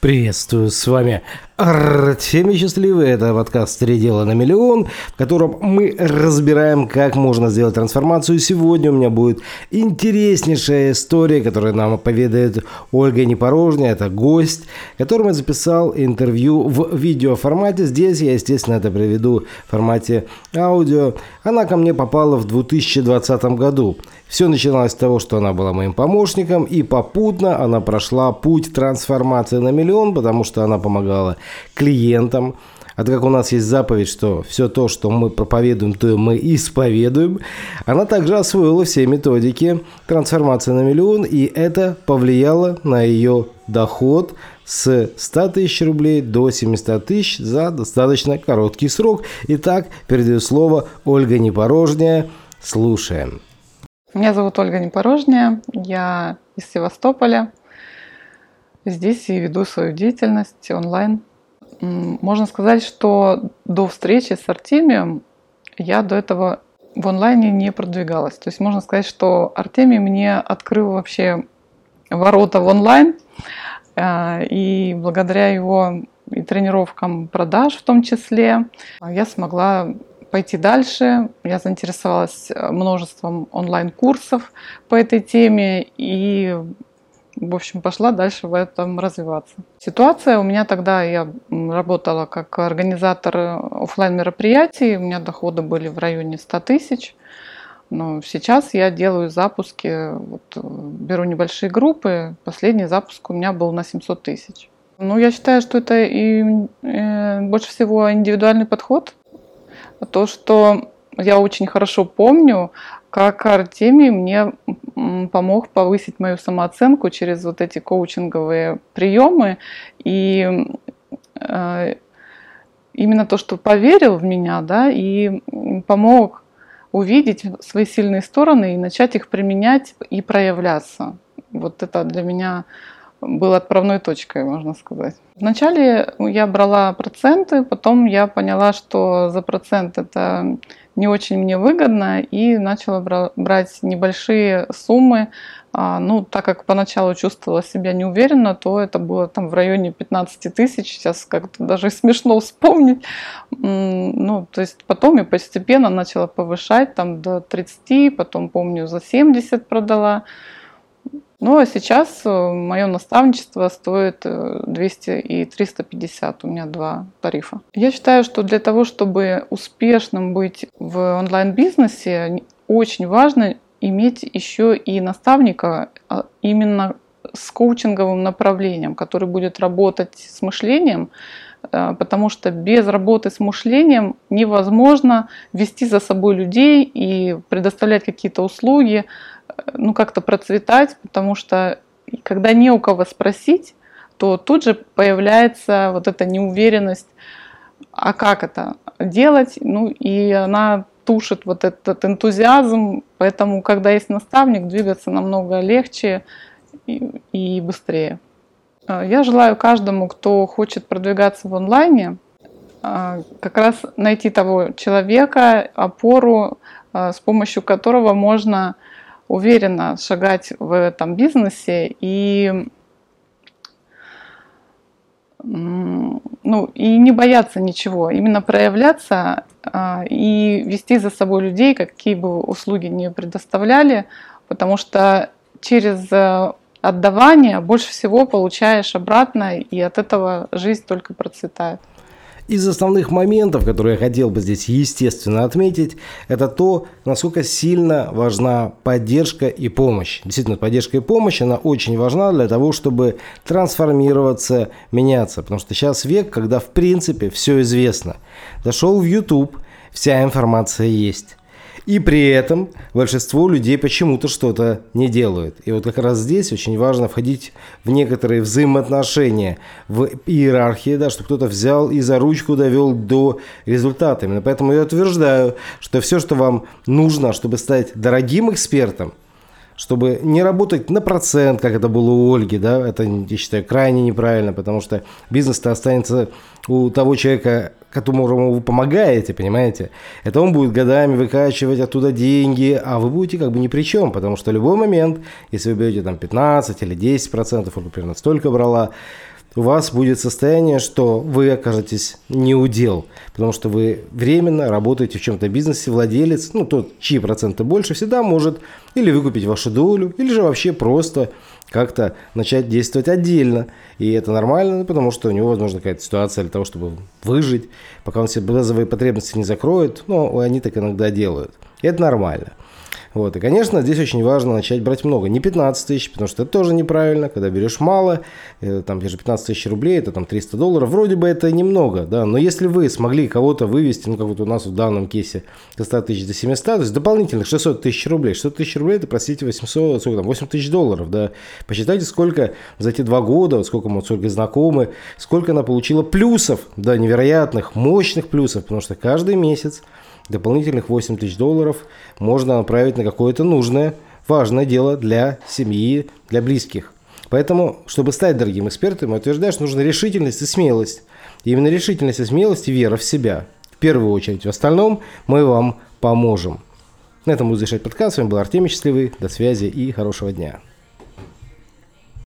Приветствую, с вами Артемий Счастливый. Это подкаст «Три дела на миллион», в котором мы разбираем, как можно сделать трансформацию. Сегодня у меня будет интереснейшая история, которую нам поведает Ольга Непорожняя. Это гость, которому я записал интервью в видеоформате. Здесь я, естественно, это приведу в формате аудио. Она ко мне попала в 2020 году. Все начиналось с того, что она была моим помощником, и попутно она прошла путь трансформации на миллион, потому что она помогала клиентам. А так как у нас есть заповедь, что все то, что мы проповедуем, то мы исповедуем, она также освоила все методики трансформации на миллион, и это повлияло на ее доход с 100 тысяч рублей до 700 тысяч за достаточно короткий срок. Итак, передаю слово Ольга Непорожняя. Слушаем. Меня зовут Ольга Непорожняя, я из Севастополя. Здесь и веду свою деятельность онлайн. Можно сказать, что до встречи с Артемием я до этого в онлайне не продвигалась. То есть можно сказать, что Артемий мне открыл вообще ворота в онлайн. Э, и благодаря его и тренировкам продаж в том числе, я смогла пойти дальше. Я заинтересовалась множеством онлайн-курсов по этой теме и, в общем, пошла дальше в этом развиваться. Ситуация у меня тогда, я работала как организатор офлайн мероприятий, у меня доходы были в районе 100 тысяч. Но сейчас я делаю запуски, вот, э, беру небольшие группы. Последний запуск у меня был на 700 тысяч. Ну, я считаю, что это и э, больше всего индивидуальный подход то, что я очень хорошо помню, как Артемий мне помог повысить мою самооценку через вот эти коучинговые приемы. И э, именно то, что поверил в меня, да, и помог увидеть свои сильные стороны и начать их применять и проявляться. Вот это для меня был отправной точкой, можно сказать. Вначале я брала проценты, потом я поняла, что за процент это не очень мне выгодно, и начала брать небольшие суммы. А, ну, так как поначалу чувствовала себя неуверенно, то это было там в районе 15 тысяч, сейчас как-то даже смешно вспомнить. Ну, то есть потом я постепенно начала повышать там до 30, потом, помню, за 70 продала. Ну а сейчас э, мое наставничество стоит 200 э, и 350. У меня два тарифа. Я считаю, что для того, чтобы успешным быть в онлайн-бизнесе, очень важно иметь еще и наставника а именно с коучинговым направлением, который будет работать с мышлением, э, потому что без работы с мышлением невозможно вести за собой людей и предоставлять какие-то услуги, ну, как-то процветать, потому что когда не у кого спросить, то тут же появляется вот эта неуверенность, а как это делать, ну, и она тушит вот этот энтузиазм, поэтому, когда есть наставник, двигаться намного легче и, и быстрее. А, я желаю каждому, кто хочет продвигаться в онлайне, а, как раз найти того человека, опору, а, с помощью которого можно уверенно шагать в этом бизнесе и ну, и не бояться ничего, именно проявляться а, и вести за собой людей, какие бы услуги не предоставляли, потому что через э, отдавание больше всего получаешь обратно, и от этого жизнь только процветает. Из основных моментов, которые я хотел бы здесь естественно отметить, это то, насколько сильно важна поддержка и помощь. Действительно, поддержка и помощь, она очень важна для того, чтобы трансформироваться, меняться. Потому что сейчас век, когда в принципе все известно. Зашел в YouTube, вся информация есть. И при этом большинство людей почему-то что-то не делают. И вот как раз здесь очень важно входить в некоторые взаимоотношения, в иерархии, да, чтобы кто-то взял и за ручку довел до результата. Именно поэтому я утверждаю, что все, что вам нужно, чтобы стать дорогим экспертом, чтобы не работать на процент, как это было у Ольги, да, это, я считаю, крайне неправильно, потому что бизнес-то останется у того человека, которому вы помогаете, понимаете, это он будет годами выкачивать оттуда деньги, а вы будете как бы ни при чем, потому что в любой момент, если вы берете там 15 или 10 процентов, он примерно столько брала, у вас будет состояние, что вы окажетесь не у дел, потому что вы временно работаете в чем-то бизнесе, владелец, ну тот, чьи проценты больше, всегда может или выкупить вашу долю, или же вообще просто как-то начать действовать отдельно. И это нормально, потому что у него, возможно, какая-то ситуация для того, чтобы выжить, пока он все базовые потребности не закроет, но они так иногда делают. И это нормально. Вот. И, конечно, здесь очень важно начать брать много. Не 15 тысяч, потому что это тоже неправильно. Когда берешь мало, э, там, те же 15 тысяч рублей, это там 300 долларов. Вроде бы это немного, да. Но если вы смогли кого-то вывести, ну, как вот у нас в данном кейсе, до 100 тысяч до 700, то есть дополнительных 600 тысяч рублей. 600 тысяч рублей, это, простите, 800, сколько там, 8 тысяч долларов, да. Посчитайте, сколько за эти два года, вот сколько мы, сколько знакомы, сколько она получила плюсов, да, невероятных, мощных плюсов, потому что каждый месяц дополнительных 8 тысяч долларов можно направить на какое-то нужное, важное дело для семьи, для близких. Поэтому, чтобы стать дорогим экспертом, что нужна решительность и смелость. И именно решительность и смелость и вера в себя. В первую очередь. В остальном мы вам поможем. На этом буду завершать подкаст. С вами был Артемий Счастливый. До связи и хорошего дня.